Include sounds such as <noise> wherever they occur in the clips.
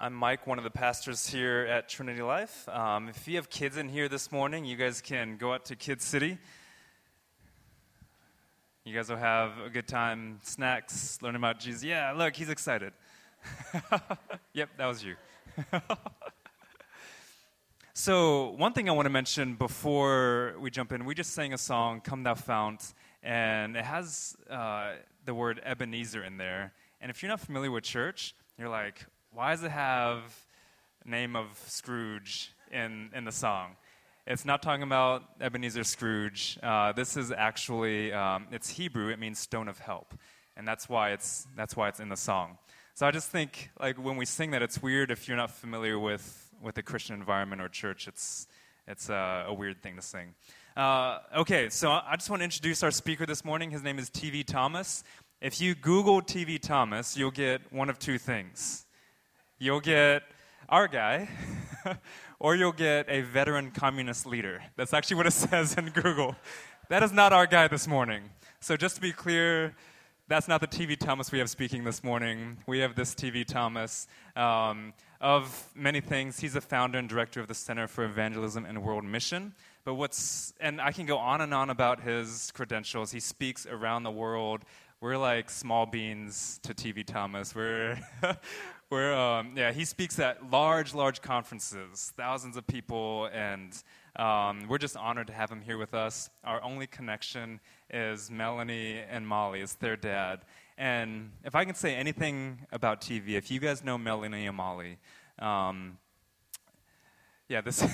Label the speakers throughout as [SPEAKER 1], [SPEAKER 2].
[SPEAKER 1] I'm Mike, one of the pastors here at Trinity Life. Um, if you have kids in here this morning, you guys can go out to Kid City. You guys will have a good time, snacks, learning about Jesus. Yeah, look, he's excited. <laughs> yep, that was you. <laughs> so, one thing I want to mention before we jump in, we just sang a song, Come Thou Fount, and it has uh, the word Ebenezer in there. And if you're not familiar with church, you're like, why does it have name of Scrooge in, in the song? It's not talking about Ebenezer Scrooge. Uh, this is actually, um, it's Hebrew. It means stone of help. And that's why it's, that's why it's in the song. So I just think, like, when we sing that, it's weird if you're not familiar with, with the Christian environment or church. It's, it's a, a weird thing to sing. Uh, okay, so I just want to introduce our speaker this morning. His name is T.V. Thomas. If you Google T.V. Thomas, you'll get one of two things you'll get our guy, <laughs> or you'll get a veteran communist leader. That's actually what it <laughs> says in Google. That is not our guy this morning. So, just to be clear, that's not the TV Thomas we have speaking this morning. We have this TV Thomas. Um, of many things, he's the founder and director of the Center for Evangelism and World Mission. But what's, and I can go on and on about his credentials. He speaks around the world. We're like small beans to TV Thomas. We're, <laughs> where um, yeah he speaks at large large conferences thousands of people and um, we're just honored to have him here with us. Our only connection is melanie and molly. It's their dad. And if i can say anything about tv if you guys know melanie and molly um, yeah this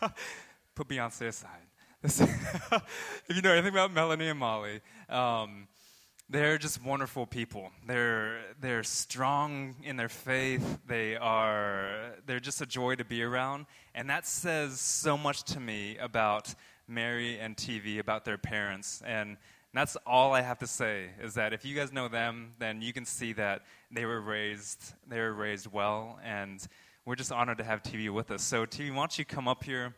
[SPEAKER 1] <laughs> put beyonce aside. This, <laughs> if you know anything about melanie and molly um, they're just wonderful people. They're, they're strong in their faith. They are, they're just a joy to be around. And that says so much to me about Mary and TV, about their parents. And that's all I have to say is that if you guys know them, then you can see that they were raised, they were raised well. And we're just honored to have TV with us. So, TV, why don't you come up here?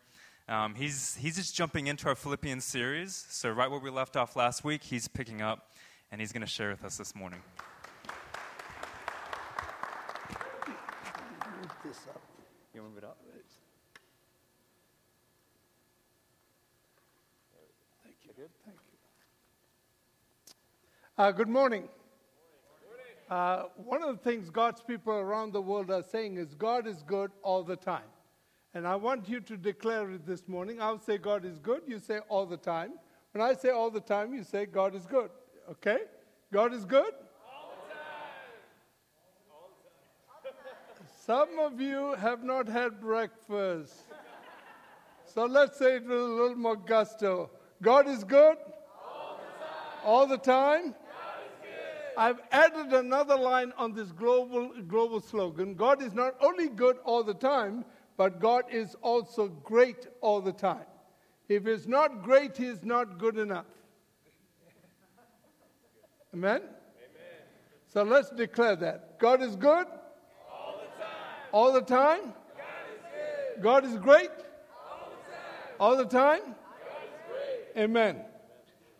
[SPEAKER 1] Um, he's, he's just jumping into our Philippians series. So, right where we left off last week, he's picking up and he's going to share with us this morning.
[SPEAKER 2] This up.
[SPEAKER 1] You move it up?
[SPEAKER 2] Thank you. Good. Thank you. Uh, good morning. Uh, one of the things God's people around the world are saying is God is good all the time. And I want you to declare it this morning. I'll say God is good, you say all the time. When I say all the time, you say God is good. Okay? God is good? All the time. Some of you have not had breakfast. So let's say it with a little more gusto. God is good? All the time. All the time? I've added another line on this global, global slogan God is not only good all the time, but God is also great all the time. If He's not great, He's not good enough. Amen? Amen? So let's declare that. God is good.
[SPEAKER 3] All the time.
[SPEAKER 2] All the time.
[SPEAKER 3] God is.
[SPEAKER 2] God is great.
[SPEAKER 3] All the time.
[SPEAKER 2] Amen.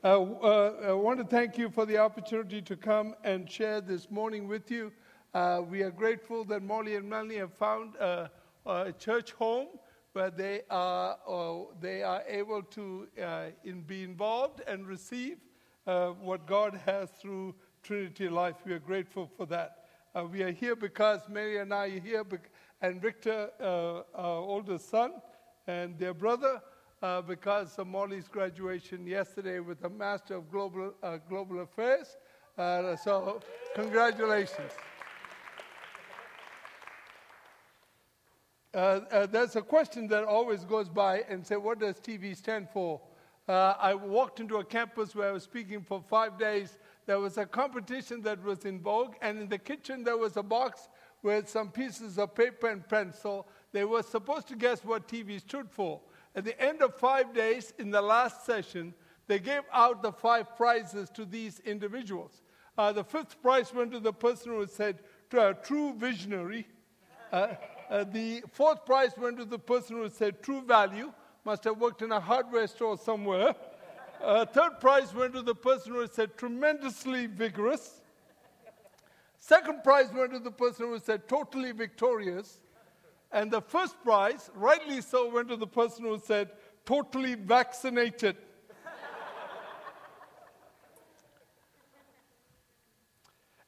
[SPEAKER 2] Uh, uh, I want to thank you for the opportunity to come and share this morning with you. Uh, we are grateful that Molly and Melanie have found a, a church home where they are, uh, they are able to uh, in, be involved and receive uh, what God has through Trinity Life. We are grateful for that. Uh, we are here because Mary and I are here, and Victor, uh, our oldest son, and their brother, uh, because of Molly's graduation yesterday with a Master of Global, uh, Global Affairs. Uh, so, congratulations. Uh, there's a question that always goes by and say, what does TV stand for? Uh, I walked into a campus where I was speaking for five days. There was a competition that was in vogue, and in the kitchen there was a box with some pieces of paper and pencil. They were supposed to guess what TV stood for. At the end of five days, in the last session, they gave out the five prizes to these individuals. Uh, the fifth prize went to the person who said, True Visionary. Uh, uh, the fourth prize went to the person who said, True Value must have worked in a hardware store somewhere. Uh, third prize went to the person who said tremendously vigorous. Second prize went to the person who said totally victorious. And the first prize, rightly so, went to the person who said totally vaccinated.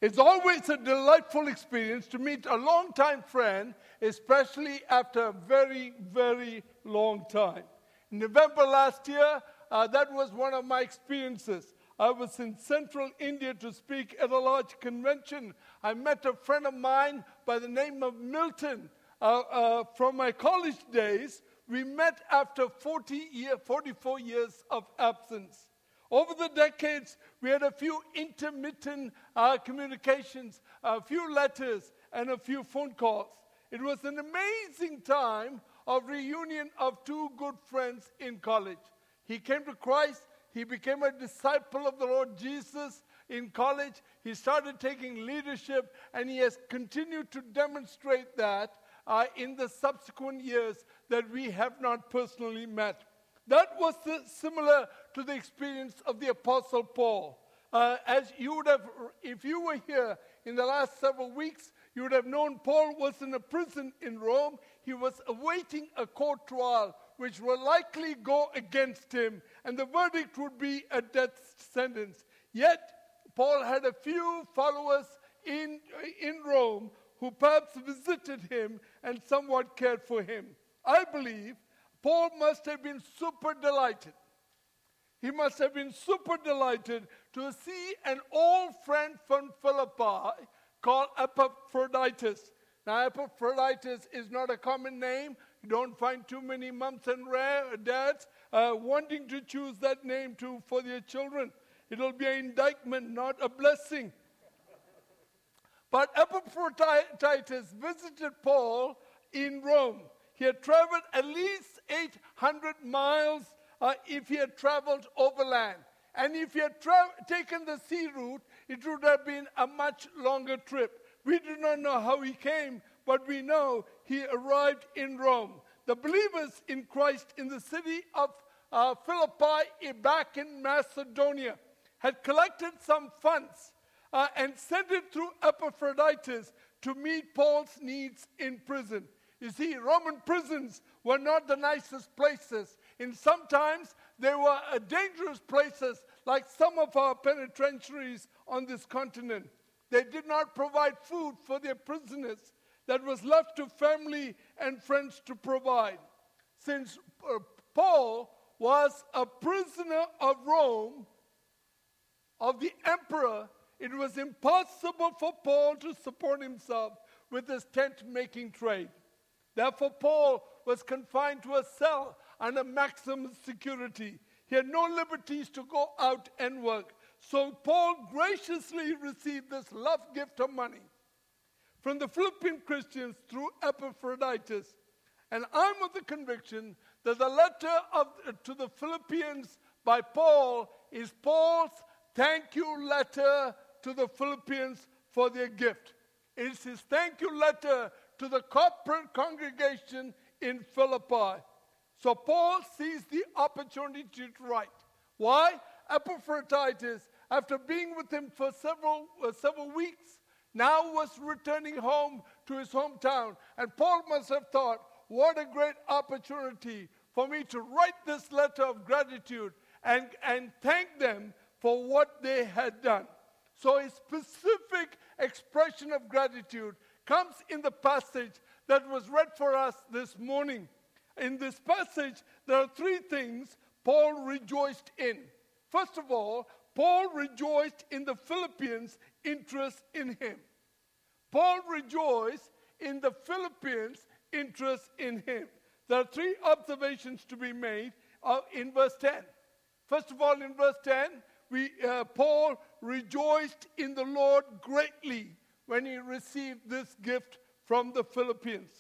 [SPEAKER 2] It's always a delightful experience to meet a longtime friend, especially after a very, very long time. November last year, uh, that was one of my experiences. I was in central India to speak at a large convention. I met a friend of mine by the name of Milton uh, uh, from my college days. We met after 40 year, 44 years of absence. Over the decades, we had a few intermittent uh, communications, a few letters, and a few phone calls. It was an amazing time of reunion of two good friends in college. He came to Christ, he became a disciple of the Lord Jesus in college. He started taking leadership, and he has continued to demonstrate that uh, in the subsequent years that we have not personally met. That was the, similar to the experience of the Apostle Paul. Uh, as you would have, if you were here in the last several weeks, you would have known Paul was in a prison in Rome. He was awaiting a court trial, which will likely go against him, and the verdict would be a death sentence. Yet, Paul had a few followers in, in Rome who perhaps visited him and somewhat cared for him. I believe Paul must have been super delighted. He must have been super delighted to see an old friend from Philippi called Epaphroditus. Now, Epaphroditus is not a common name. You don't find too many moms and dads uh, wanting to choose that name to, for their children. It'll be an indictment, not a blessing. But Epaphroditus visited Paul in Rome. He had traveled at least 800 miles uh, if he had traveled overland. And if he had tra- taken the sea route, it would have been a much longer trip. We do not know how he came, but we know he arrived in Rome. The believers in Christ in the city of uh, Philippi, back in Macedonia, had collected some funds uh, and sent it through Epaphroditus to meet Paul's needs in prison. You see, Roman prisons were not the nicest places. And sometimes they were uh, dangerous places, like some of our penitentiaries on this continent. They did not provide food for their prisoners, that was left to family and friends to provide. Since uh, Paul was a prisoner of Rome, of the emperor, it was impossible for Paul to support himself with his tent making trade. Therefore, Paul was confined to a cell under maximum security. He had no liberties to go out and work. So, Paul graciously received this love gift of money from the Philippian Christians through Epaphroditus. And I'm of the conviction that the letter of, to the Philippians by Paul is Paul's thank you letter to the Philippians for their gift. It's his thank you letter to the corporate congregation in Philippi. So Paul sees the opportunity to write. Why? Epaphroditus, after being with him for several, uh, several weeks, now was returning home to his hometown. And Paul must have thought, what a great opportunity for me to write this letter of gratitude and, and thank them for what they had done. So, a specific expression of gratitude comes in the passage that was read for us this morning. In this passage, there are three things Paul rejoiced in. First of all, Paul rejoiced in the Philippians' interest in him. Paul rejoiced in the Philippians' interest in him. There are three observations to be made uh, in verse 10. First of all, in verse 10, we, uh, Paul rejoiced in the Lord greatly when he received this gift from the Philippians.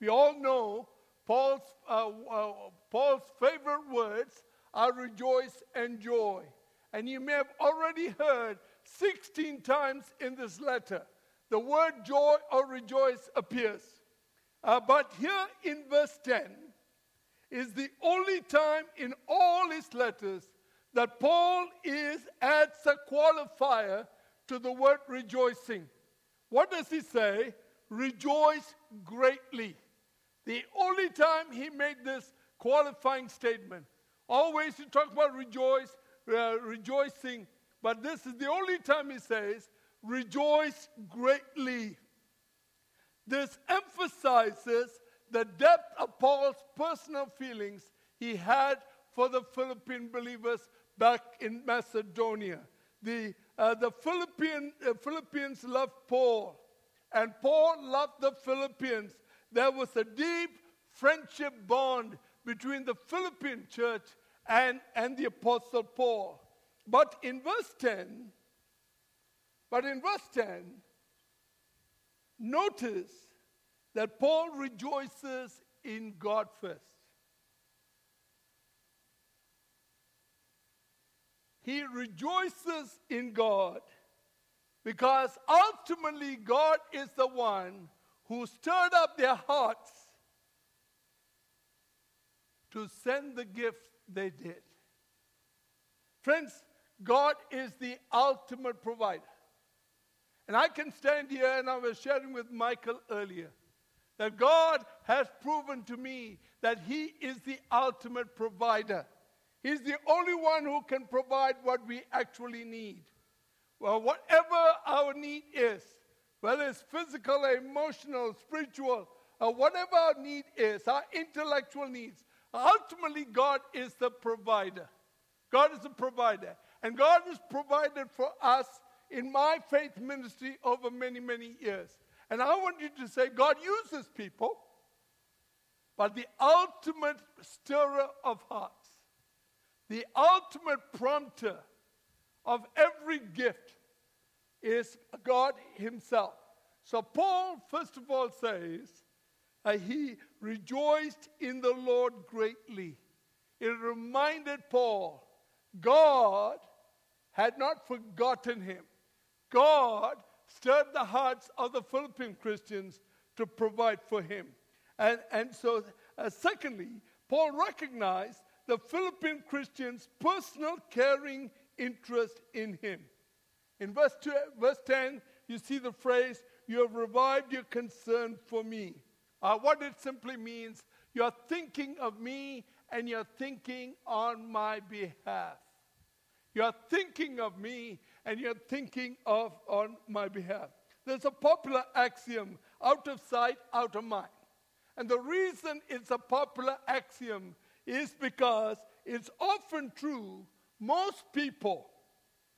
[SPEAKER 2] We all know Paul's, uh, uh, Paul's favorite words are rejoice and joy. And you may have already heard 16 times in this letter the word joy or rejoice appears. Uh, but here in verse 10 is the only time in all his letters that Paul is adds a qualifier to the word rejoicing. What does he say? Rejoice greatly. The only time he made this qualifying statement. Always he talks about rejoice, uh, rejoicing, but this is the only time he says, rejoice greatly. This emphasizes the depth of Paul's personal feelings he had for the Philippian believers back in Macedonia. The, uh, the Philippian, uh, Philippians loved Paul, and Paul loved the Philippians. There was a deep friendship bond between the Philippian church and, and the Apostle Paul. But in verse 10, but in verse 10, notice that Paul rejoices in God first. He rejoices in God because ultimately God is the one who stirred up their hearts to send the gift they did. Friends, God is the ultimate provider. And I can stand here, and I was sharing with Michael earlier, that God has proven to me that He is the ultimate provider. He's the only one who can provide what we actually need. Well, whatever our need is, whether it's physical, emotional, spiritual, or whatever our need is, our intellectual needs, ultimately God is the provider. God is the provider. And God has provided for us in my faith ministry over many, many years. And I want you to say, God uses people, but the ultimate stirrer of hearts, the ultimate prompter of every gift is God Himself. So, Paul, first of all, says, uh, He rejoiced in the Lord greatly. It reminded Paul, God had not forgotten him. God stirred the hearts of the Philippian Christians to provide for him. And, and so, uh, secondly, Paul recognized the Philippian Christians' personal caring interest in him. In verse, two, verse 10, you see the phrase, You have revived your concern for me. Uh, what it simply means, you're thinking of me and you're thinking on my behalf. You're thinking of me and you're thinking of on my behalf. There's a popular axiom out of sight, out of mind. And the reason it's a popular axiom is because it's often true. Most people,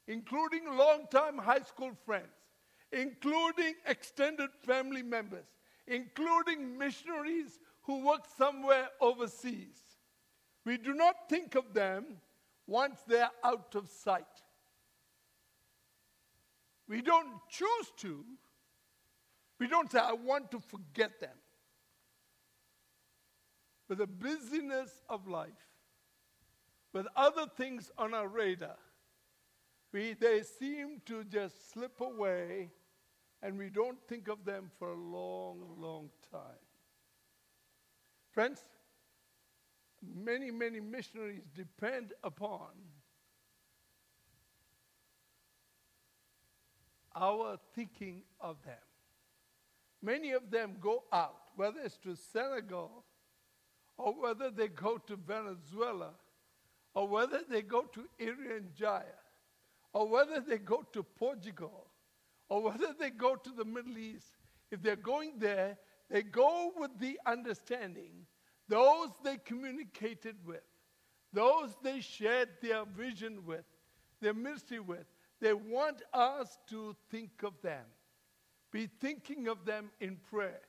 [SPEAKER 2] including longtime high school friends, including extended family members, including missionaries who work somewhere overseas, we do not think of them once they're out of sight. We don't choose to. We don't say, I want to forget them. With the busyness of life, with other things on our radar, we, they seem to just slip away and we don't think of them for a long, long time. Friends, many, many missionaries depend upon our thinking of them. Many of them go out, whether it's to Senegal, or whether they go to Venezuela, or whether they go to Irian Jaya, or whether they go to Portugal, or whether they go to the Middle East. If they're going there, they go with the understanding those they communicated with, those they shared their vision with, their ministry with, they want us to think of them. Be thinking of them in prayer,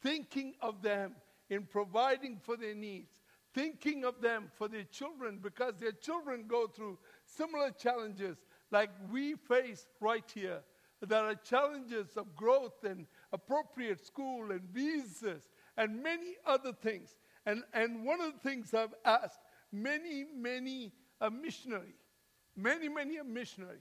[SPEAKER 2] thinking of them in providing for their needs, thinking of them for their children because their children go through similar challenges like we face right here. There are challenges of growth and appropriate school and visas and many other things. And, and one of the things I've asked many, many a missionary, many, many a missionary.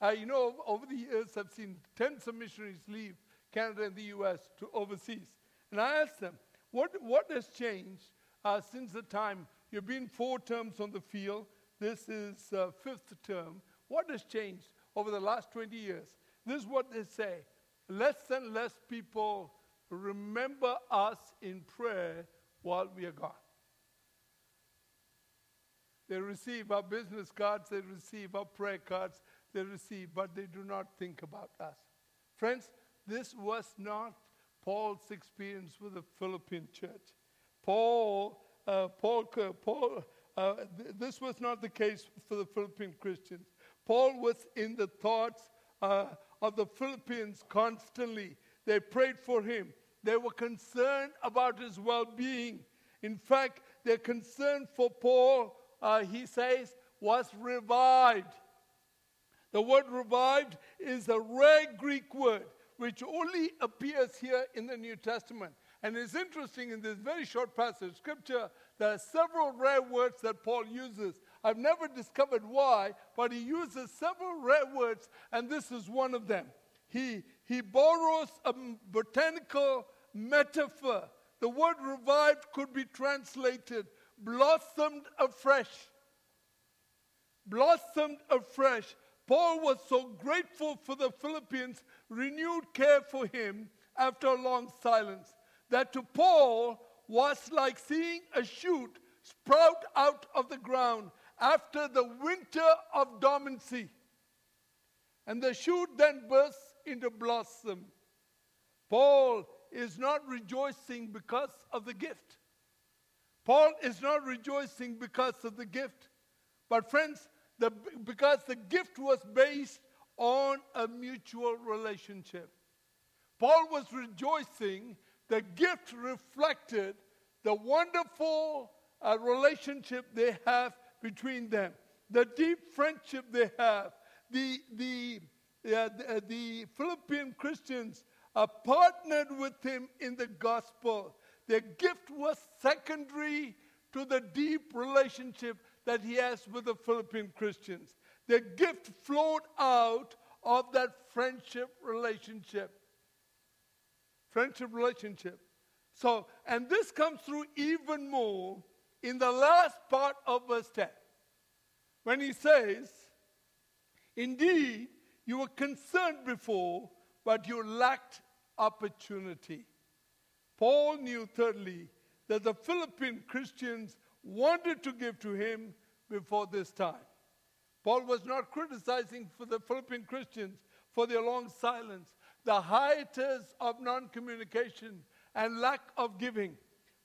[SPEAKER 2] I know, over the years, I've seen tens of missionaries leave Canada and the U.S. to overseas. And I asked them, what, what has changed uh, since the time you've been four terms on the field? This is uh, fifth term. What has changed over the last 20 years? This is what they say. less and less people remember us in prayer while we are gone. They receive our business cards, they receive our prayer cards, they receive, but they do not think about us. Friends, this was not Paul's experience with the Philippian church. Paul, uh, Paul, Paul uh, th- this was not the case for the Philippian Christians. Paul was in the thoughts uh, of the Philippians constantly. They prayed for him. They were concerned about his well being. In fact, their concern for Paul, uh, he says, was revived. The word revived is a rare Greek word which only appears here in the New Testament. And it's interesting in this very short passage of scripture, there are several rare words that Paul uses. I've never discovered why, but he uses several rare words, and this is one of them. He, he borrows a botanical metaphor. The word revived could be translated blossomed afresh. Blossomed afresh. Paul was so grateful for the Philippians' renewed care for him after a long silence that to Paul was like seeing a shoot sprout out of the ground after the winter of dormancy. And the shoot then bursts into blossom. Paul is not rejoicing because of the gift. Paul is not rejoicing because of the gift. But, friends, the, because the gift was based on a mutual relationship. Paul was rejoicing the gift reflected the wonderful uh, relationship they have between them, the deep friendship they have. The, the, uh, the, uh, the Philippian Christians uh, partnered with him in the gospel. Their gift was secondary to the deep relationship that he has with the Philippian Christians. Their gift flowed out of that friendship relationship friendship relationship. So, and this comes through even more in the last part of verse 10 when he says, Indeed, you were concerned before, but you lacked opportunity. Paul knew, thirdly, that the Philippian Christians wanted to give to him before this time. Paul was not criticizing for the Philippian Christians for their long silence, the hiatus of non communication and lack of giving.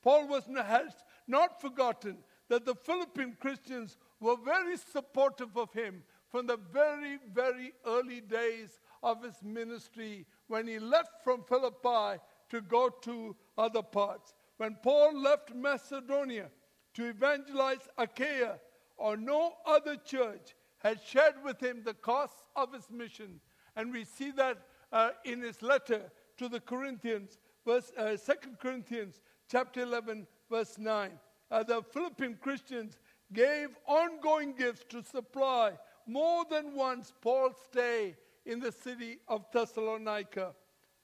[SPEAKER 2] Paul was, has not forgotten that the Philippian Christians were very supportive of him from the very, very early days of his ministry when he left from Philippi to go to other parts. When Paul left Macedonia to evangelize Achaia, or no other church had shared with him the costs of his mission. And we see that uh, in his letter to the Corinthians, verse, uh, 2 Corinthians chapter 11, verse 9. Uh, the Philippian Christians gave ongoing gifts to supply more than once Paul's stay in the city of Thessalonica.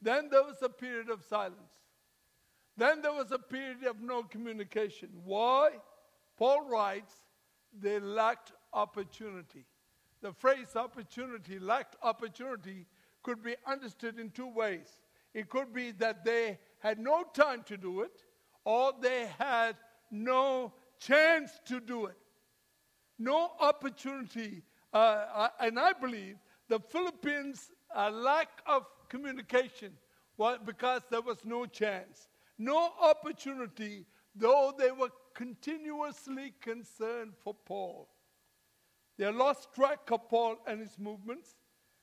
[SPEAKER 2] Then there was a period of silence. Then there was a period of no communication. Why? Paul writes, they lacked opportunity. The phrase opportunity, lacked opportunity, could be understood in two ways. It could be that they had no time to do it, or they had no chance to do it, no opportunity. Uh, and I believe the Philippians' uh, lack of communication was because there was no chance, no opportunity, though they were continuously concerned for Paul. They lost track of Paul and his movements.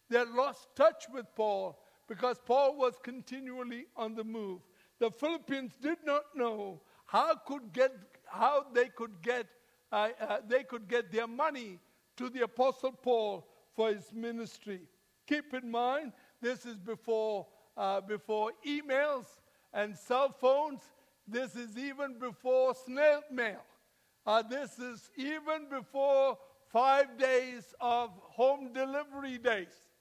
[SPEAKER 2] They lost touch with Paul because Paul was continually on the move. The Philippians did not know how could get how they could get uh, uh, they could get their money to the apostle Paul for his ministry. Keep in mind, this is before uh, before emails and cell phones. This is even before snail mail. Uh, this is even before five days of home delivery days.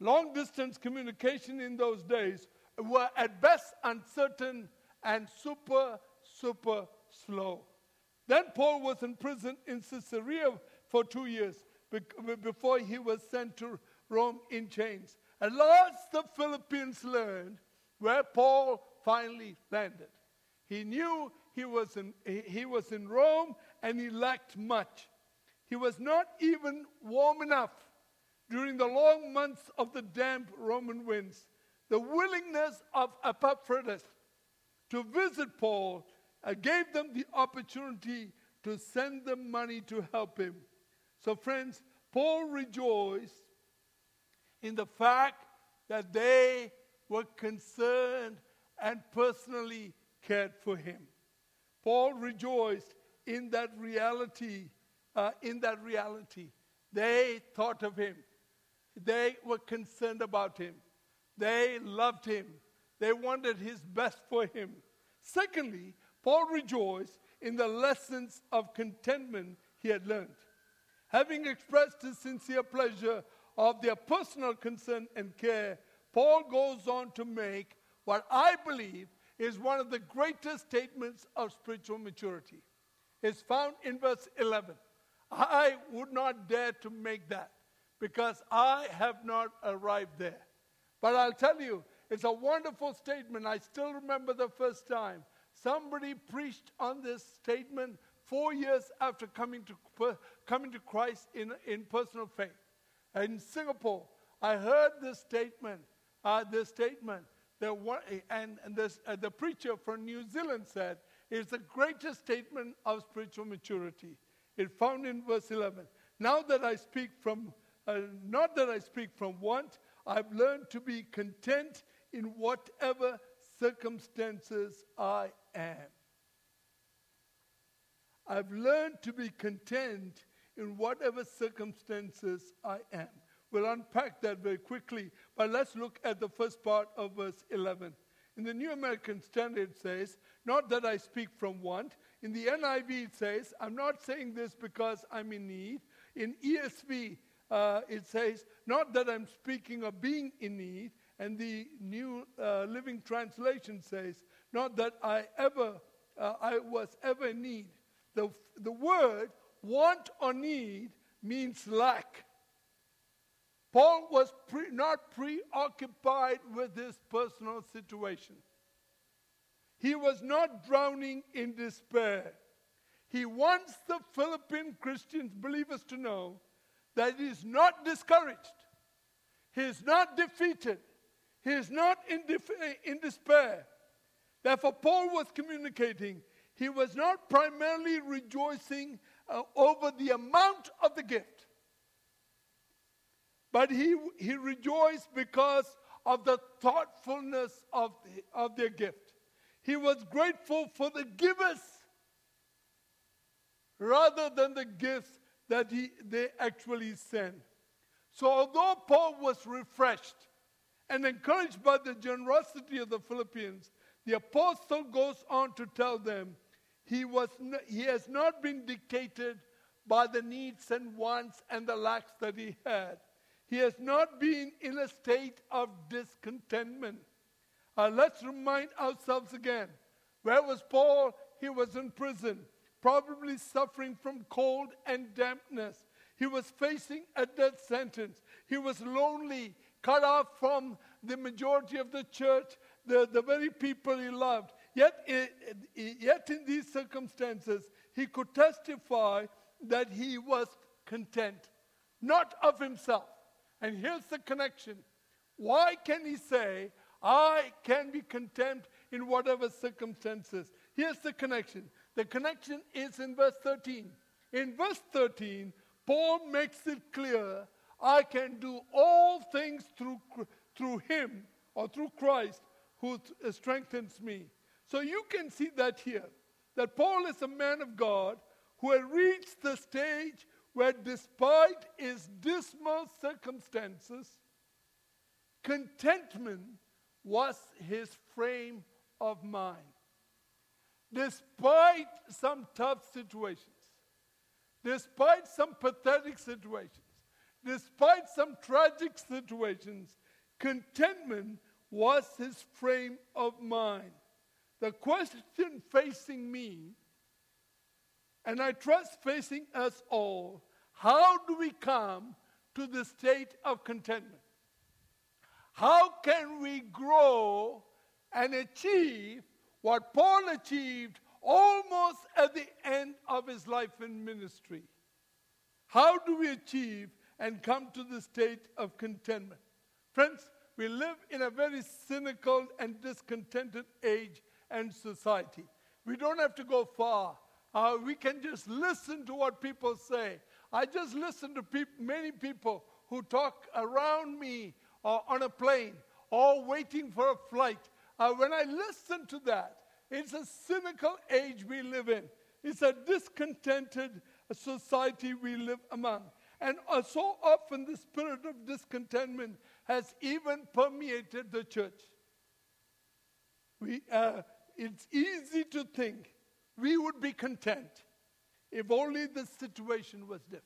[SPEAKER 2] long distance communication in those days were at best uncertain and super, super slow. Then Paul was in prison in Caesarea for two years before he was sent to Rome in chains. At last, the Philippians learned where Paul finally landed. He knew he was in, he was in Rome and he lacked much. He was not even warm enough during the long months of the damp Roman winds. The willingness of Epaphroditus to visit Paul uh, gave them the opportunity to send them money to help him. So, friends, Paul rejoiced in the fact that they were concerned and personally cared for him. Paul rejoiced in that reality. Uh, in that reality, they thought of him. They were concerned about him. They loved him. They wanted his best for him. Secondly, Paul rejoiced in the lessons of contentment he had learned. Having expressed his sincere pleasure of their personal concern and care, Paul goes on to make what I believe is one of the greatest statements of spiritual maturity. It's found in verse 11. I would not dare to make that because I have not arrived there. But I'll tell you, it's a wonderful statement. I still remember the first time somebody preached on this statement four years after coming to, coming to Christ in, in personal faith. In Singapore, I heard this statement, uh, this statement, that one, and, and this, uh, the preacher from New Zealand said, it's the greatest statement of spiritual maturity. It found in verse 11. Now that I speak from, uh, not that I speak from want, I've learned to be content in whatever circumstances I am. I've learned to be content in whatever circumstances I am. We'll unpack that very quickly, but let's look at the first part of verse 11. In the New American Standard, it says, Not that I speak from want. In the NIV, it says, I'm not saying this because I'm in need. In ESV, uh, it says, Not that I'm speaking of being in need. And the New uh, Living Translation says, Not that I ever, uh, I was ever in need. The, the word want or need means lack. Paul was pre- not preoccupied with his personal situation. He was not drowning in despair. He wants the Philippian Christians, believers, to know that he is not discouraged, he is not defeated, he is not in, def- in despair. Therefore, Paul was communicating. He was not primarily rejoicing uh, over the amount of the gift. But he, he rejoiced because of the thoughtfulness of, the, of their gift. He was grateful for the givers rather than the gifts that he, they actually sent. So, although Paul was refreshed and encouraged by the generosity of the Philippians, the apostle goes on to tell them he, was, he has not been dictated by the needs and wants and the lacks that he had. He has not been in a state of discontentment. Uh, let's remind ourselves again. Where was Paul? He was in prison, probably suffering from cold and dampness. He was facing a death sentence. He was lonely, cut off from the majority of the church, the, the very people he loved. Yet, yet in these circumstances, he could testify that he was content, not of himself. And here's the connection. Why can he say, I can be content in whatever circumstances? Here's the connection. The connection is in verse 13. In verse 13, Paul makes it clear I can do all things through, through him or through Christ who uh, strengthens me. So you can see that here, that Paul is a man of God who had reached the stage where, despite his dismal circumstances, contentment was his frame of mind. Despite some tough situations, despite some pathetic situations, despite some tragic situations, contentment was his frame of mind. The question facing me, and I trust facing us all, how do we come to the state of contentment? How can we grow and achieve what Paul achieved almost at the end of his life in ministry? How do we achieve and come to the state of contentment? Friends, we live in a very cynical and discontented age and society. We don't have to go far. Uh, we can just listen to what people say. I just listen to many people who talk around me or on a plane or waiting for a flight. Uh, when I listen to that, it's a cynical age we live in. It's a discontented society we live among. And so often the spirit of discontentment has even permeated the church. We, uh, it's easy to think we would be content if only the situation was different.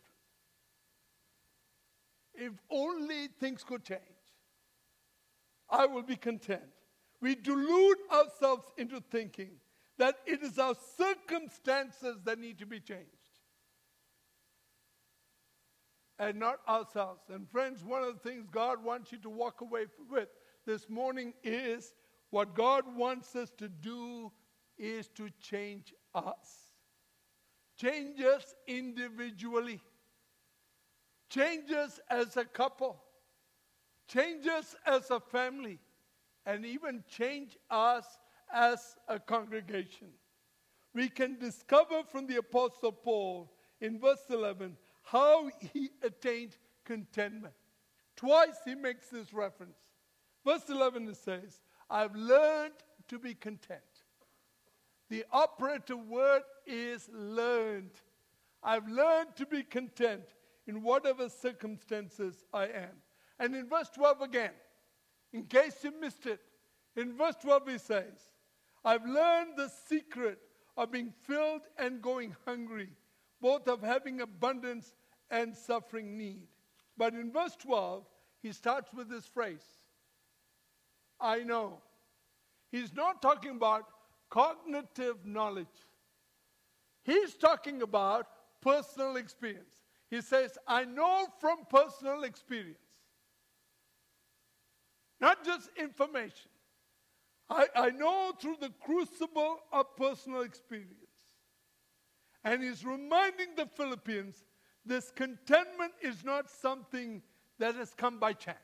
[SPEAKER 2] If only things could change, I will be content. We delude ourselves into thinking that it is our circumstances that need to be changed and not ourselves. And friends, one of the things God wants you to walk away with this morning is what God wants us to do is to change us. Change us individually. Change us as a couple. Change us as a family. And even change us as a congregation. We can discover from the Apostle Paul in verse 11 how he attained contentment. Twice he makes this reference. Verse 11 it says, I've learned to be content. The operative word is learned. I've learned to be content in whatever circumstances I am. And in verse 12 again, in case you missed it, in verse 12 he says, I've learned the secret of being filled and going hungry, both of having abundance and suffering need. But in verse 12, he starts with this phrase I know. He's not talking about cognitive knowledge, he's talking about personal experience. He says, I know from personal experience, not just information. I, I know through the crucible of personal experience. And he's reminding the Philippians this contentment is not something that has come by chance.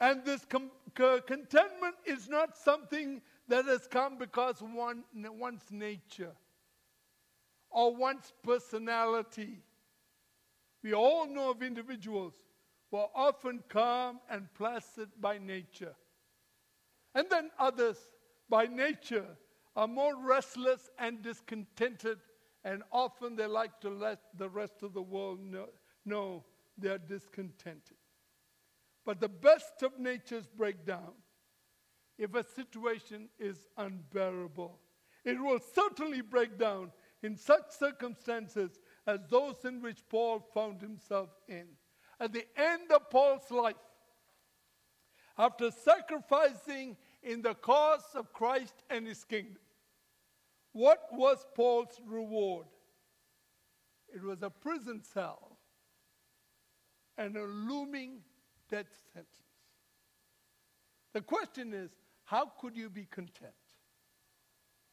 [SPEAKER 2] And this com- contentment is not something that has come because one, one's nature or one's personality. We all know of individuals who are often calm and placid by nature. And then others, by nature, are more restless and discontented, and often they like to let the rest of the world know, know they're discontented. But the best of natures break down if a situation is unbearable. It will certainly break down in such circumstances as those in which Paul found himself in. At the end of Paul's life, after sacrificing in the cause of Christ and his kingdom, what was Paul's reward? It was a prison cell and a looming death sentence. The question is how could you be content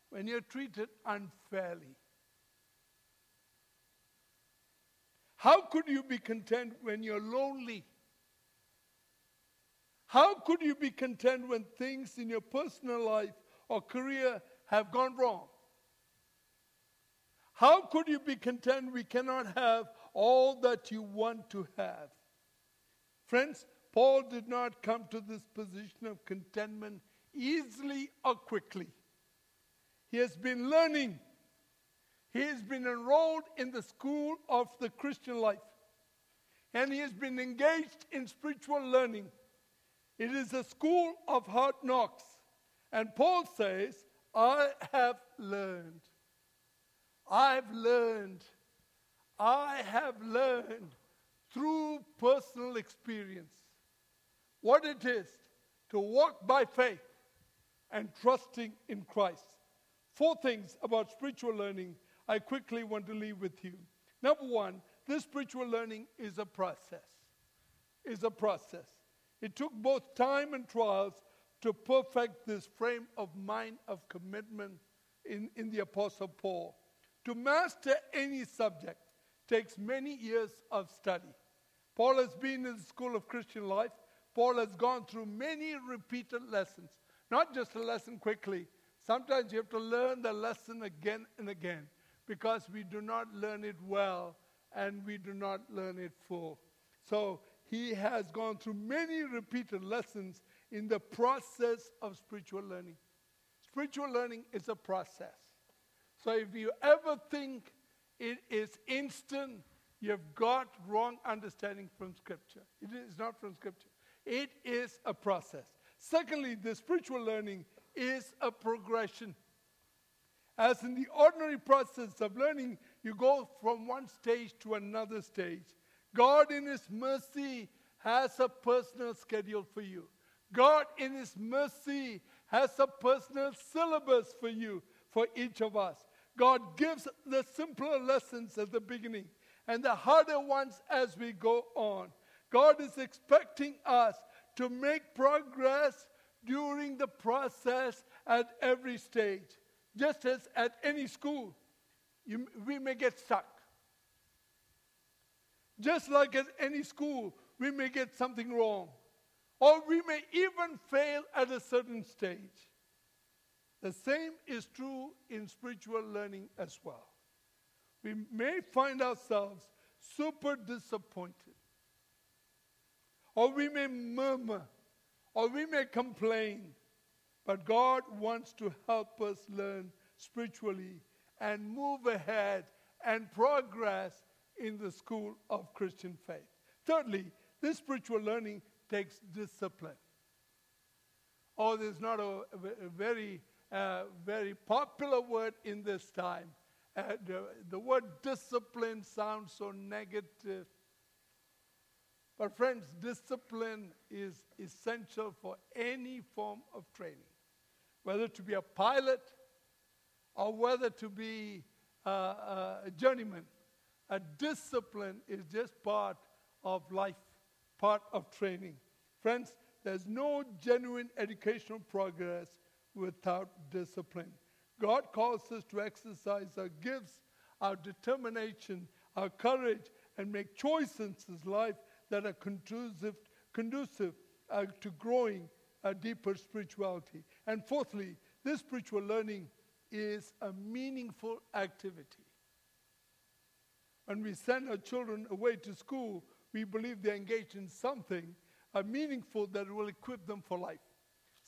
[SPEAKER 2] when you're treated unfairly? How could you be content when you're lonely? How could you be content when things in your personal life or career have gone wrong? How could you be content we cannot have all that you want to have? Friends, Paul did not come to this position of contentment easily or quickly. He has been learning. He has been enrolled in the school of the Christian life. And he has been engaged in spiritual learning. It is a school of hard knocks. And Paul says, I have learned. I've learned. I have learned through personal experience what it is to walk by faith and trusting in Christ. Four things about spiritual learning I quickly want to leave with you. Number one, this spiritual learning is a process. Is a process. It took both time and trials to perfect this frame of mind of commitment in, in the Apostle Paul. To master any subject takes many years of study. Paul has been in the school of Christian life. Paul has gone through many repeated lessons, not just a lesson quickly. Sometimes you have to learn the lesson again and again because we do not learn it well and we do not learn it full. So he has gone through many repeated lessons in the process of spiritual learning. Spiritual learning is a process. So if you ever think it is instant, you've got wrong understanding from Scripture. It is not from Scripture. It is a process. Secondly, the spiritual learning is a progression. As in the ordinary process of learning, you go from one stage to another stage. God, in His mercy, has a personal schedule for you. God, in His mercy, has a personal syllabus for you, for each of us. God gives the simpler lessons at the beginning and the harder ones as we go on. God is expecting us to make progress during the process at every stage. Just as at any school, you, we may get stuck. Just like at any school, we may get something wrong. Or we may even fail at a certain stage. The same is true in spiritual learning as well. We may find ourselves super disappointed, or we may murmur, or we may complain, but God wants to help us learn spiritually and move ahead and progress in the school of Christian faith. Thirdly, this spiritual learning takes discipline. Oh, there's not a, a very, uh, very popular word in this time. Uh, the, the word discipline sounds so negative. But, friends, discipline is essential for any form of training, whether to be a pilot or whether to be uh, a journeyman. A discipline is just part of life part of training. Friends, there's no genuine educational progress without discipline. God calls us to exercise our gifts, our determination, our courage, and make choices in life that are conducive, conducive uh, to growing a deeper spirituality. And fourthly, this spiritual learning is a meaningful activity. When we send our children away to school, we believe they're engaged in something uh, meaningful that will equip them for life.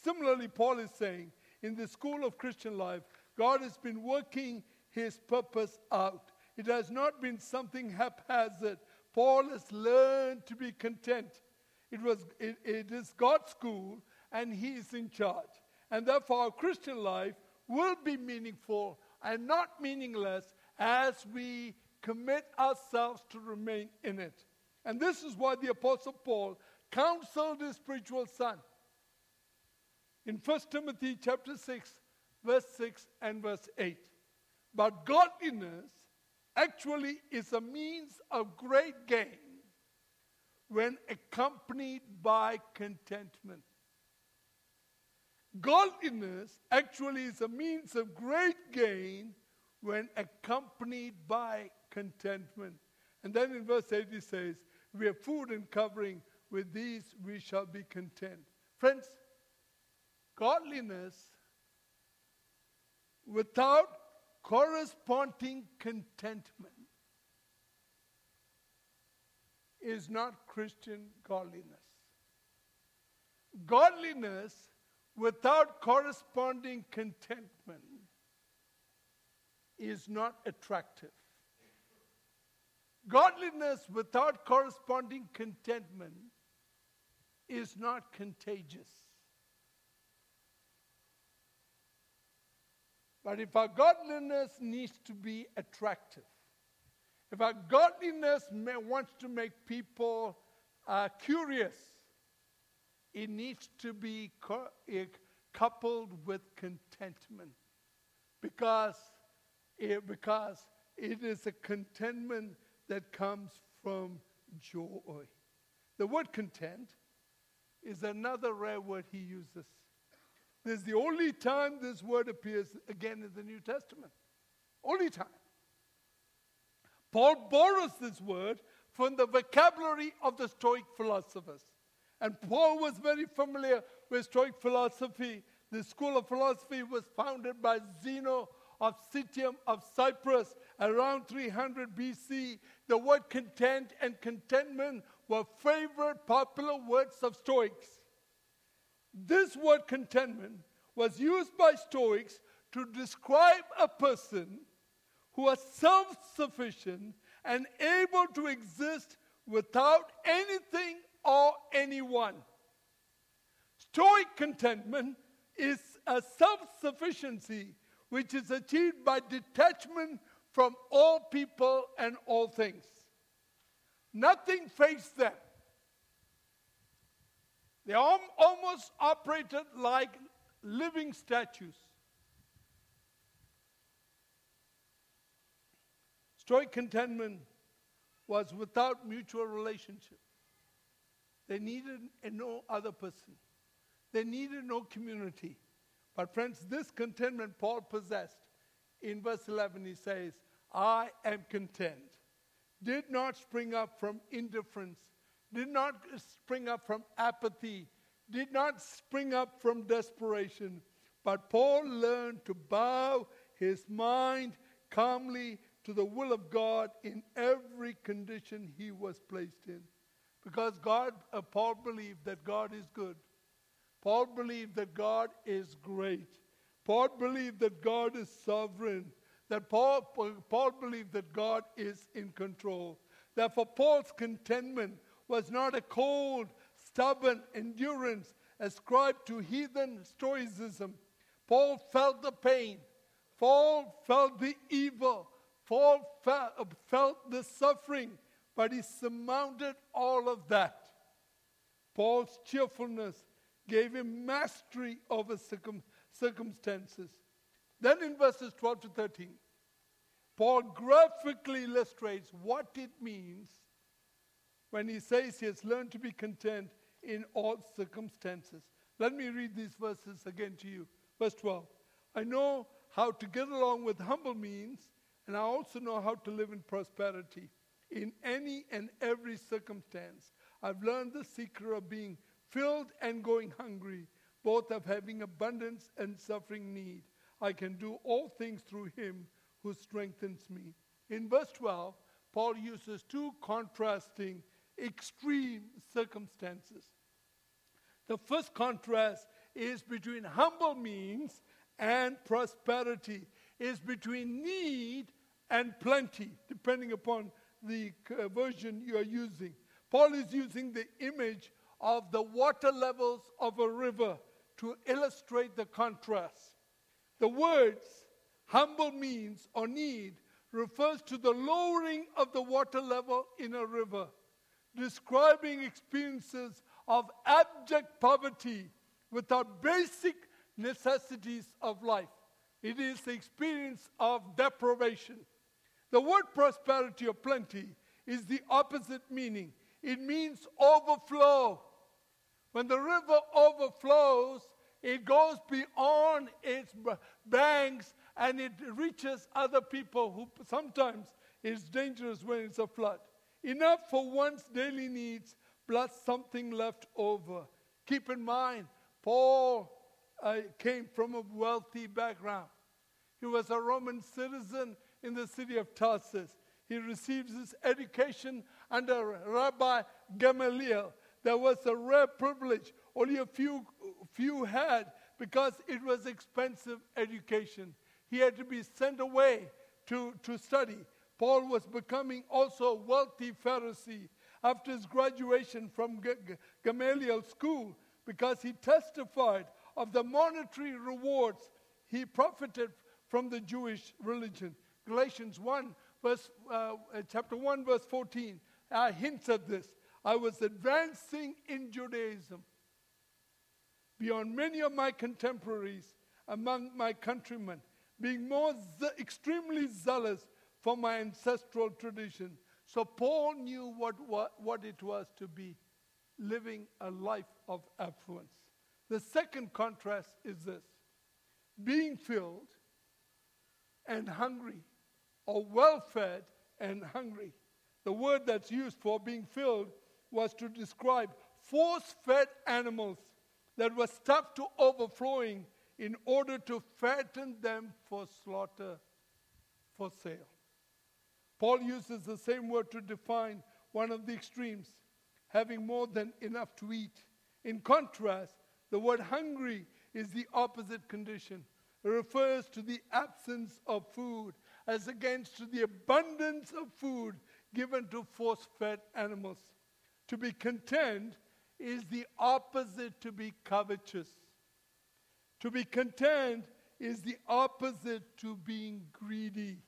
[SPEAKER 2] Similarly, Paul is saying, in the school of Christian life, God has been working his purpose out. It has not been something haphazard. Paul has learned to be content. It, was, it, it is God's school, and he is in charge. And therefore, our Christian life will be meaningful and not meaningless as we commit ourselves to remain in it. And this is why the Apostle Paul counseled his spiritual son. In 1 Timothy chapter 6, verse 6 and verse 8. But godliness actually is a means of great gain when accompanied by contentment. Godliness actually is a means of great gain when accompanied by contentment. And then in verse 8 he says, we have food and covering. With these we shall be content. Friends, godliness without corresponding contentment is not Christian godliness. Godliness without corresponding contentment is not attractive. Godliness without corresponding contentment is not contagious. But if our godliness needs to be attractive, if our godliness may, wants to make people uh, curious, it needs to be co- uh, coupled with contentment because it, because it is a contentment that comes from joy. The word content is another rare word he uses. This is the only time this word appears again in the New Testament. Only time. Paul borrows this word from the vocabulary of the Stoic philosophers. And Paul was very familiar with Stoic philosophy. The school of philosophy was founded by Zeno of Citium of Cyprus around 300 BC. The word content and contentment were favorite popular words of Stoics. This word contentment was used by Stoics to describe a person who was self sufficient and able to exist without anything or anyone. Stoic contentment is a self sufficiency which is achieved by detachment from all people and all things. Nothing fazed them. They almost operated like living statues. Stoic contentment was without mutual relationship. They needed no other person. They needed no community. But, friends, this contentment Paul possessed. In verse 11, he says, I am content. Did not spring up from indifference, did not spring up from apathy, did not spring up from desperation. But Paul learned to bow his mind calmly to the will of God in every condition he was placed in. Because God, uh, Paul believed that God is good. Paul believed that God is great. Paul believed that God is sovereign. That Paul, Paul believed that God is in control. Therefore, Paul's contentment was not a cold, stubborn endurance ascribed to heathen stoicism. Paul felt the pain. Paul felt the evil. Paul felt the suffering, but he surmounted all of that. Paul's cheerfulness gave him mastery over circum- circumstances. Then in verses 12 to 13, Paul graphically illustrates what it means when he says he has learned to be content in all circumstances. Let me read these verses again to you. Verse 12 I know how to get along with humble means, and I also know how to live in prosperity in any and every circumstance. I've learned the secret of being filled and going hungry, both of having abundance and suffering need. I can do all things through him who strengthens me. In verse 12, Paul uses two contrasting, extreme circumstances. The first contrast is between humble means and prosperity, is between need and plenty, depending upon the uh, version you are using. Paul is using the image of the water levels of a river to illustrate the contrast. The words humble means or need refers to the lowering of the water level in a river, describing experiences of abject poverty without basic necessities of life. It is the experience of deprivation. The word prosperity or plenty is the opposite meaning. It means overflow, when the river overflows, it goes beyond its banks and it reaches other people who sometimes it's dangerous when it's a flood. Enough for one's daily needs plus something left over. Keep in mind, Paul uh, came from a wealthy background. He was a Roman citizen in the city of Tarsus. He receives his education under Rabbi Gamaliel, that was a rare privilege only a few, few had because it was expensive education. He had to be sent away to, to study. Paul was becoming also a wealthy Pharisee after his graduation from Gamaliel school because he testified of the monetary rewards he profited from the Jewish religion. Galatians 1, verse, uh, chapter 1, verse 14 uh, hints at this. I was advancing in Judaism beyond many of my contemporaries among my countrymen, being more ze- extremely zealous for my ancestral tradition. So Paul knew what, what, what it was to be living a life of affluence. The second contrast is this being filled and hungry, or well fed and hungry. The word that's used for being filled was to describe force fed animals that were stuffed to overflowing in order to fatten them for slaughter for sale. Paul uses the same word to define one of the extremes, having more than enough to eat. In contrast, the word hungry is the opposite condition. It refers to the absence of food as against to the abundance of food given to force fed animals. To be content is the opposite to be covetous. To be content is the opposite to being greedy.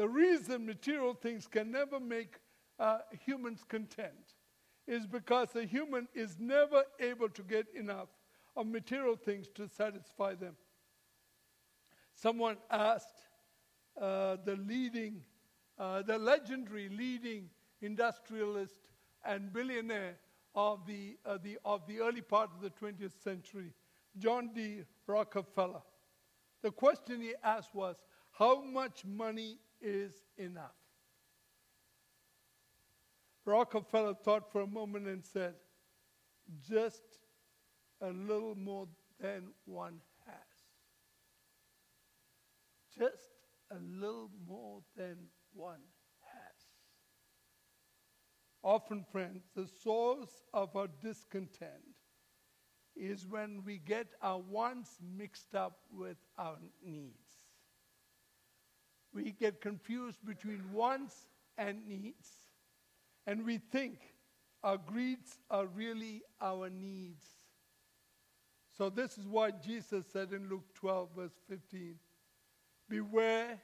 [SPEAKER 2] The reason material things can never make uh, humans content is because a human is never able to get enough of material things to satisfy them. Someone asked uh, the leading, uh, the legendary leading industrialist and billionaire of the, uh, the, of the early part of the 20th century, John D. Rockefeller. The question he asked was, How much money is enough? Rockefeller thought for a moment and said, Just a little more than one has. Just a little more than one has. Often, friends, the source of our discontent is when we get our wants mixed up with our needs. We get confused between wants and needs, and we think our greeds are really our needs. So, this is why Jesus said in Luke 12, verse 15 Beware,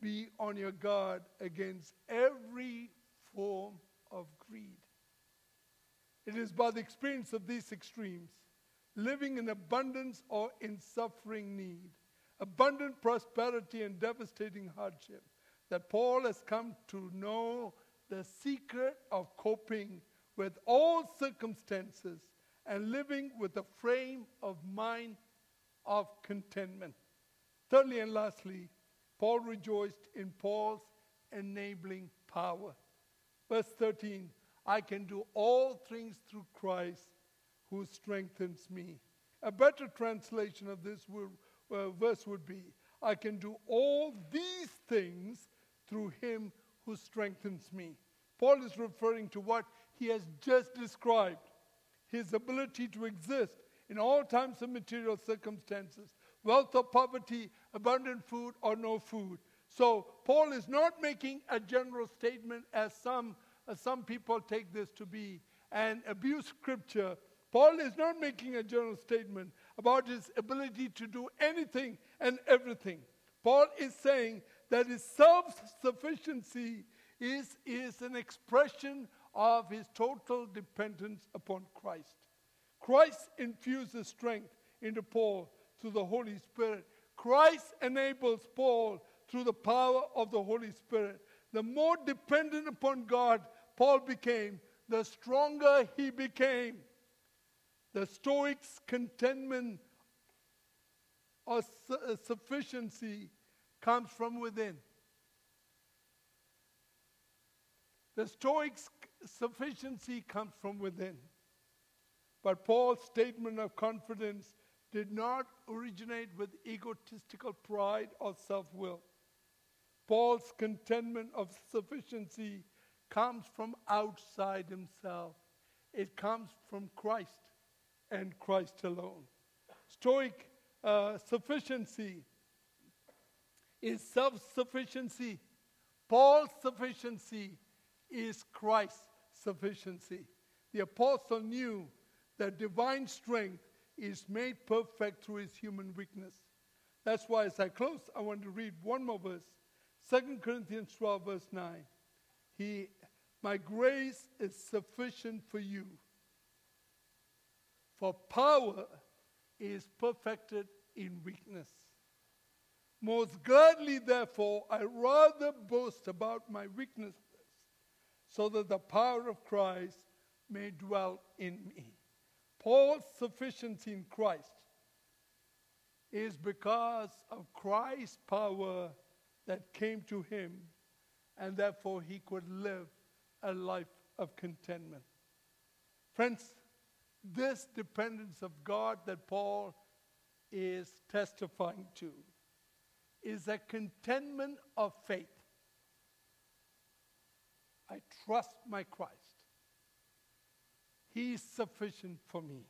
[SPEAKER 2] be on your guard against every form of greed. It is by the experience of these extremes, living in abundance or in suffering need, abundant prosperity and devastating hardship, that Paul has come to know the secret of coping with all circumstances and living with a frame of mind of contentment. Thirdly and lastly, Paul rejoiced in Paul's enabling power. Verse 13 I can do all things through Christ who strengthens me. A better translation of this would, uh, verse would be I can do all these things through him who strengthens me. Paul is referring to what he has just described his ability to exist in all times of material circumstances, wealth or poverty, abundant food or no food. So, Paul is not making a general statement as some, as some people take this to be and abuse scripture. Paul is not making a general statement about his ability to do anything and everything. Paul is saying that his self sufficiency is, is an expression of his total dependence upon Christ. Christ infuses strength into Paul through the Holy Spirit. Christ enables Paul through the power of the Holy Spirit. The more dependent upon God Paul became, the stronger he became. The Stoics' contentment or su- uh, sufficiency comes from within. The Stoics' sufficiency comes from within. But Paul's statement of confidence did not originate with egotistical pride or self will. Paul's contentment of sufficiency comes from outside himself, it comes from Christ and Christ alone. Stoic uh, sufficiency is self sufficiency. Paul's sufficiency is Christ's sufficiency. The apostle knew that divine strength is made perfect through his human weakness. That's why, as I close, I want to read one more verse 2 Corinthians 12, verse 9. He, my grace is sufficient for you, for power is perfected in weakness. Most gladly, therefore, I rather boast about my weaknesses so that the power of Christ may dwell in me. Paul's sufficiency in Christ is because of Christ's power that came to him, and therefore he could live a life of contentment. Friends, this dependence of God that Paul is testifying to is a contentment of faith. I trust my Christ. He is sufficient for me.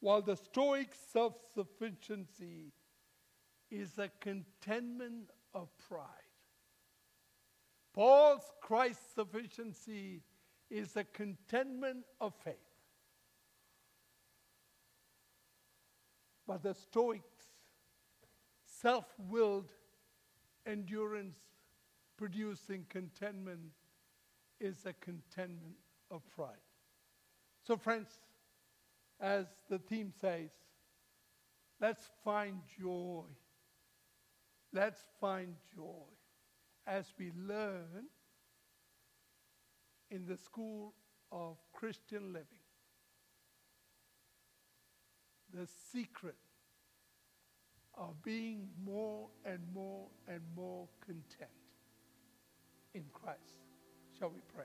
[SPEAKER 2] While the Stoic self sufficiency is a contentment of pride. Paul's Christ sufficiency is a contentment of faith. But the Stoics' self willed endurance producing contentment is a contentment of pride. So, friends, as the theme says, let's find joy. Let's find joy as we learn in the school of Christian living the secret of being more and more and more content in Christ. Shall we pray?